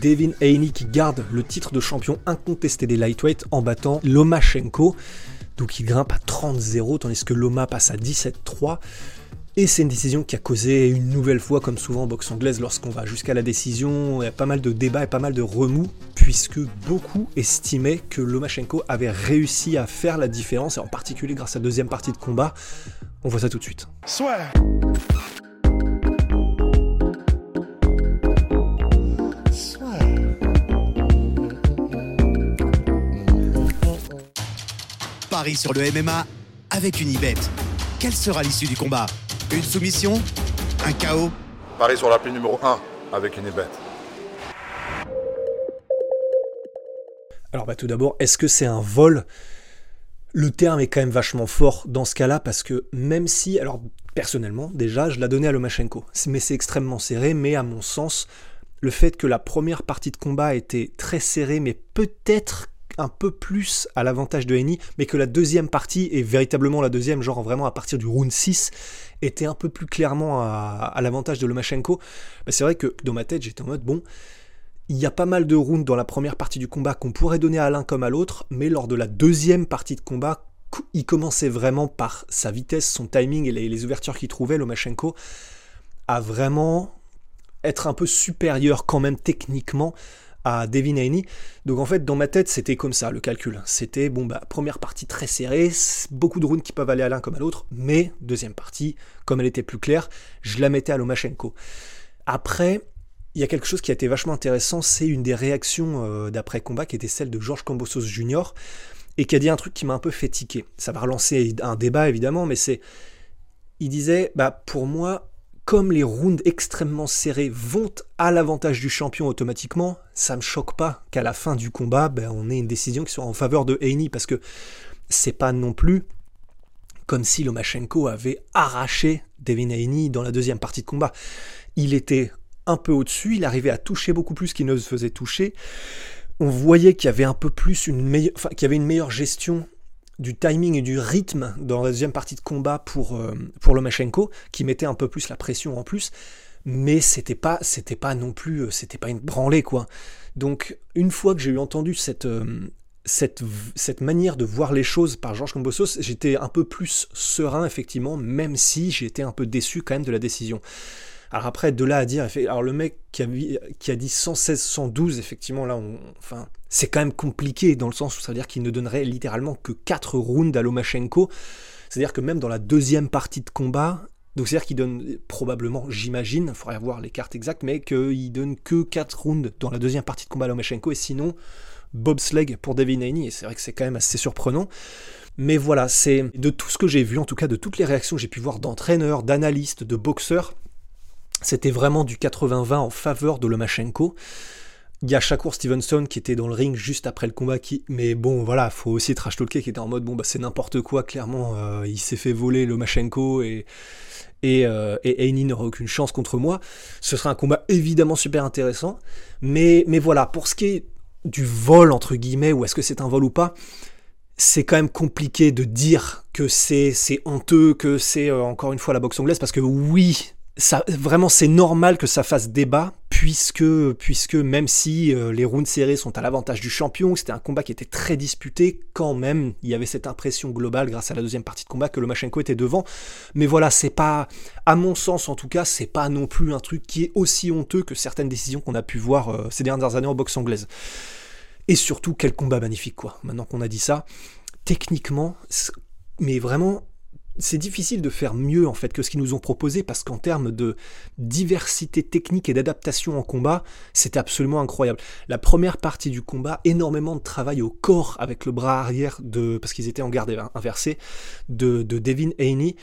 Devin Haney qui garde le titre de champion incontesté des lightweight en battant Lomachenko. Donc il grimpe à 30-0 tandis que Loma passe à 17-3. Et c'est une décision qui a causé une nouvelle fois, comme souvent en boxe anglaise, lorsqu'on va jusqu'à la décision, il y a pas mal de débats et pas mal de remous, puisque beaucoup estimaient que Lomachenko avait réussi à faire la différence, et en particulier grâce à la deuxième partie de combat. On voit ça tout de suite. Paris sur le MMA avec une ibet. Quelle sera l'issue du combat? Une soumission? Un chaos Paris sur l'appli numéro 1 avec une bête. Alors bah tout d'abord, est-ce que c'est un vol? Le terme est quand même vachement fort dans ce cas-là parce que même si, alors personnellement déjà, je l'ai donné à Lomachenko, mais c'est extrêmement serré, mais à mon sens, le fait que la première partie de combat était très serrée, mais peut-être un peu plus à l'avantage de Henny, mais que la deuxième partie, et véritablement la deuxième, genre vraiment à partir du round 6, était un peu plus clairement à, l'avantage de Lomachenko, c'est vrai que dans ma tête, j'étais en mode, bon, il y a pas mal de rounds dans la première partie du combat qu'on pourrait donner à l'un comme à l'autre, mais lors de la deuxième partie de combat, il commençait vraiment par sa vitesse, son timing et les, les ouvertures qu'il trouvait, Lomachenko, à vraiment être un peu supérieur quand même techniquement à Devin. Donc en fait, dans ma tête, c'était comme ça le calcul. C'était, bon, bah, première partie très serrée, beaucoup de rounds qui peuvent aller à l'un comme à l'autre, mais deuxième partie, comme elle était plus claire, je la mettais à Lomachenko. Après, il y a quelque chose qui a été vachement intéressant, c'est une des réactions euh, d'après-combat qui était celle de Georges Cambosos Jr. et qui a dit un truc qui m'a un peu fait tiquer. Ça va relancer un débat évidemment, mais c'est. Il disait, bah pour moi, comme les rounds extrêmement serrés vont à l'avantage du champion automatiquement, ça me choque pas qu'à la fin du combat, ben, on ait une décision qui soit en faveur de Haney parce que c'est pas non plus comme si Lomachenko avait arraché Devin Haney dans la deuxième partie de combat. Il était un peu au-dessus, il arrivait à toucher beaucoup plus qu'il ne se faisait toucher. On voyait qu'il y avait un peu plus qu'il y avait une meilleure gestion du timing et du rythme dans la deuxième partie de combat pour, euh, pour Lomachenko, qui mettait un peu plus la pression en plus, mais c'était pas, c'était pas non plus, euh, c'était pas une branlée quoi. Donc une fois que j'ai eu entendu cette, euh, cette, cette manière de voir les choses par Georges Cambosos, j'étais un peu plus serein effectivement, même si j'étais un peu déçu quand même de la décision. Alors après, de là à dire, alors le mec qui a, qui a dit 116, 112, effectivement, là, enfin, c'est quand même compliqué dans le sens où ça veut dire qu'il ne donnerait littéralement que 4 rounds à Lomachenko. C'est-à-dire que même dans la deuxième partie de combat, donc c'est-à-dire qu'il donne probablement, j'imagine, il faudrait avoir les cartes exactes, mais qu'il donne que 4 rounds dans la deuxième partie de combat à Lomachenko, et sinon, bobsleigh pour Devin Haney, et c'est vrai que c'est quand même assez surprenant. Mais voilà, c'est de tout ce que j'ai vu, en tout cas de toutes les réactions que j'ai pu voir d'entraîneurs, d'analystes, de boxeurs, c'était vraiment du 80-20 en faveur de Lomachenko. Il y a Shakur Stevenson qui était dans le ring juste après le combat, qui... mais bon voilà, faut aussi trash talker qui était en mode bon bah c'est n'importe quoi, clairement euh, il s'est fait voler Lomachenko et et, euh, et Haney n'aura aucune chance contre moi. Ce sera un combat évidemment super intéressant, mais mais voilà pour ce qui est du vol entre guillemets ou est-ce que c'est un vol ou pas, c'est quand même compliqué de dire que c'est c'est honteux, que c'est euh, encore une fois la boxe anglaise parce que oui vraiment, c'est normal que ça fasse débat, puisque, puisque même si euh, les rounds serrés sont à l'avantage du champion, c'était un combat qui était très disputé, quand même, il y avait cette impression globale, grâce à la deuxième partie de combat, que Lomachenko était devant. Mais voilà, c'est pas, à mon sens en tout cas, c'est pas non plus un truc qui est aussi honteux que certaines décisions qu'on a pu voir euh, ces dernières années en boxe anglaise. Et surtout, quel combat magnifique, quoi. Maintenant qu'on a dit ça, techniquement, mais vraiment, c'est difficile de faire mieux en fait que ce qu'ils nous ont proposé parce qu'en termes de diversité technique et d'adaptation en combat, c'est absolument incroyable. La première partie du combat, énormément de travail au corps avec le bras arrière de parce qu'ils étaient en garde inversée de, de Devin Haney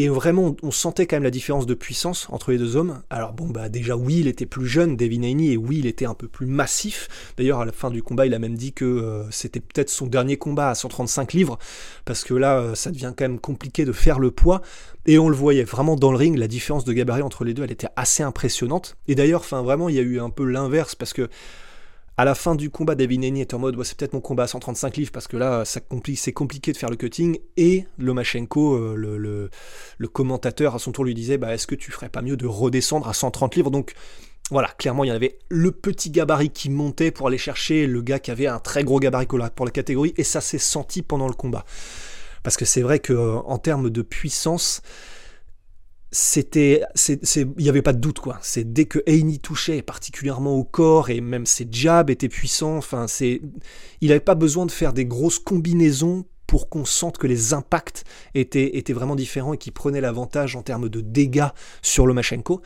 Et vraiment, on sentait quand même la différence de puissance entre les deux hommes. Alors bon, bah déjà oui, il était plus jeune, Devin Haney, et oui, il était un peu plus massif. D'ailleurs, à la fin du combat, il a même dit que euh, c'était peut-être son dernier combat à 135 livres, parce que là, euh, ça devient quand même compliqué de faire le poids. Et on le voyait vraiment dans le ring, la différence de gabarit entre les deux, elle était assez impressionnante. Et d'ailleurs, enfin vraiment, il y a eu un peu l'inverse, parce que à la fin du combat, David Nenny est en mode c'est peut-être mon combat à 135 livres parce que là, c'est compliqué de faire le cutting. Et Lomachenko, euh, le, commentateur, à son tour lui disait bah, est-ce que tu ferais pas mieux de redescendre à 130 livres? Donc voilà, clairement, il y en avait le petit gabarit qui montait pour aller chercher le gars qui avait un très gros gabarit pour la catégorie, et ça s'est senti pendant le combat. Parce que c'est vrai qu'en termes de puissance, c'était il n'y avait pas de doute quoi. C'est dès que Heini touchait particulièrement au corps et même ses jabs étaient puissants enfin c'est il n'avait pas besoin de faire des grosses combinaisons pour qu'on sente que les impacts étaient, vraiment différents et qu'il prenait l'avantage en termes de dégâts sur Lomachenko.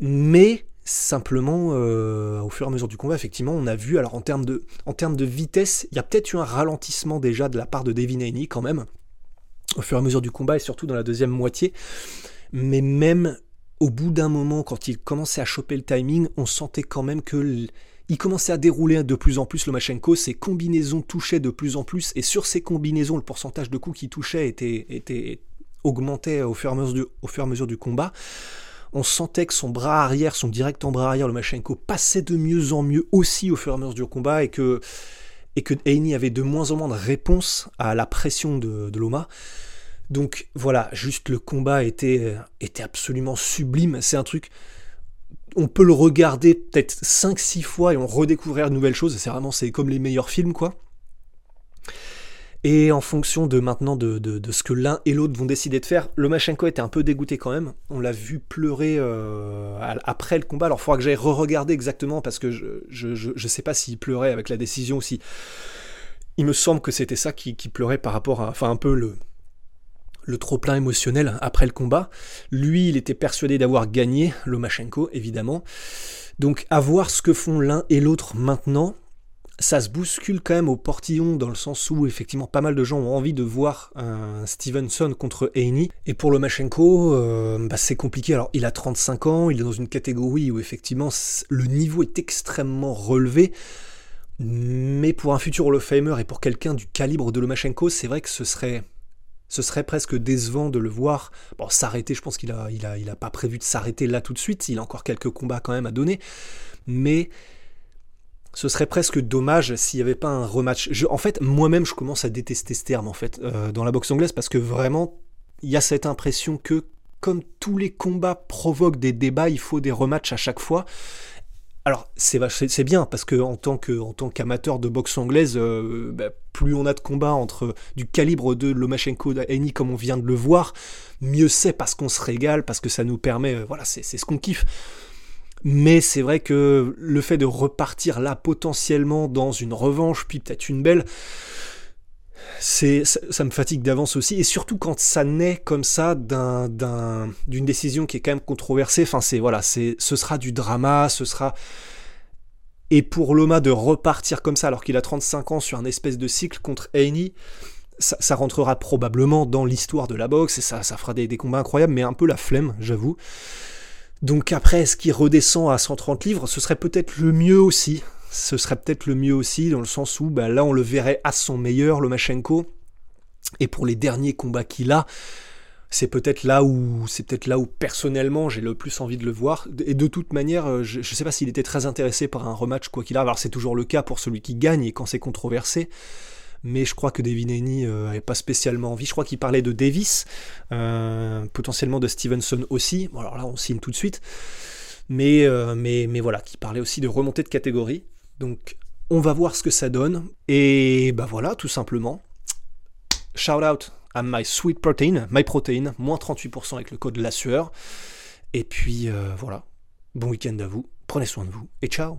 Mais simplement euh, au fur et à mesure du combat effectivement on a vu alors en termes de, en termes de vitesse il y a peut-être eu un ralentissement déjà de la part de Devin Haney quand même au fur et à mesure du combat et surtout dans la deuxième moitié mais même au bout d'un moment, quand il commençait à choper le timing, on sentait quand même que il commençait à dérouler de plus en plus le Machenko, ses combinaisons touchaient de plus en plus, et sur ces combinaisons, le pourcentage de coups qui touchaient était, augmentait au fur, et à mesure du, combat. On sentait que son bras arrière, son direct en bras arrière, le Machenko, passait de mieux en mieux aussi au fur et à mesure du combat, et que, et que avait de moins en moins de réponse à la pression de, Loma. Donc voilà, juste le combat était, était absolument sublime. C'est un truc, on peut le regarder peut-être 5-6 fois et on redécouvrir de nouvelles choses. C'est vraiment, c'est comme les meilleurs films, quoi. Et en fonction de maintenant de, ce que l'un et l'autre vont décider de faire, Lomachenko était un peu dégoûté quand même. On l'a vu pleurer euh, après le combat. Alors il faudra que j'aille re-regarder exactement parce que je ne sais pas s'il pleurait avec la décision aussi. Il me semble que c'était ça qui, qui, pleurait par rapport à. Enfin, un peu le, le trop-plein émotionnel après le combat. Lui, il était persuadé d'avoir gagné, Lomachenko, évidemment. Donc, à voir ce que font l'un et l'autre maintenant, ça se bouscule quand même au portillon dans le sens où effectivement pas mal de gens ont envie de voir un Stevenson contre Haney. Et pour Lomachenko, euh, bah, c'est compliqué. Alors il a 35 ans, il est dans une catégorie où effectivement le niveau est extrêmement relevé. Mais pour un futur Hall of Famer et pour quelqu'un du calibre de Lomachenko, c'est vrai que ce serait ce serait presque décevant de le voir bon, s'arrêter. Je pense qu'il n'a il a, il a pas prévu de s'arrêter là tout de suite. Il a encore quelques combats quand même à donner. Mais ce serait presque dommage s'il n'y avait pas un rematch. En fait, moi-même, je commence à détester ce terme en fait euh, dans la boxe anglaise parce que vraiment, il y a cette impression que comme tous les combats provoquent des débats, il faut des rematchs à chaque fois. Alors c'est bien parce que en tant que en tant qu'amateur de boxe anglaise, euh, bah, plus on a de combats entre du calibre de Lomachenko d'Aini comme on vient de le voir, mieux c'est parce qu'on se régale, parce que ça nous permet, euh, voilà, c'est ce qu'on kiffe. Mais c'est vrai que le fait de repartir là potentiellement dans une revanche, puis peut-être une belle, c'est ça, me fatigue d'avance aussi. Et surtout quand ça naît comme ça d'une décision qui est quand même controversée enfin c'est voilà c'est ce sera du drama ce sera et pour Loma de repartir comme ça alors qu'il a 35 ans sur un espèce de cycle contre Haney ça, rentrera probablement dans l'histoire de la boxe et ça, fera des combats incroyables mais un peu la flemme j'avoue donc après est-ce qu'il redescend à 130 livres ce serait peut-être le mieux aussi ce serait peut-être le mieux aussi, dans le sens où bah, là on le verrait à son meilleur, Lomachenko. Et pour les derniers combats qu'il a, c'est peut-être là où c'est peut-être là où personnellement j'ai le plus envie de le voir. Et de toute manière, euh, je ne sais pas s'il était très intéressé par un rematch quoi qu'il a. Alors c'est toujours le cas pour celui qui gagne et quand c'est controversé. Mais je crois que Devin Haney n'avait pas spécialement envie. Je crois qu'il parlait de Davis, euh, potentiellement de Stevenson aussi. Bon, alors là, on signe tout de suite. Mais, euh, mais, voilà, qui parlait aussi de remontée de catégorie. Donc on va voir ce que ça donne. Et bah voilà, tout simplement. Shout out à My Sweet Protein, My Protein, moins 38% avec le code La Sueur. Et puis euh, voilà, bon week-end à vous, prenez soin de vous et ciao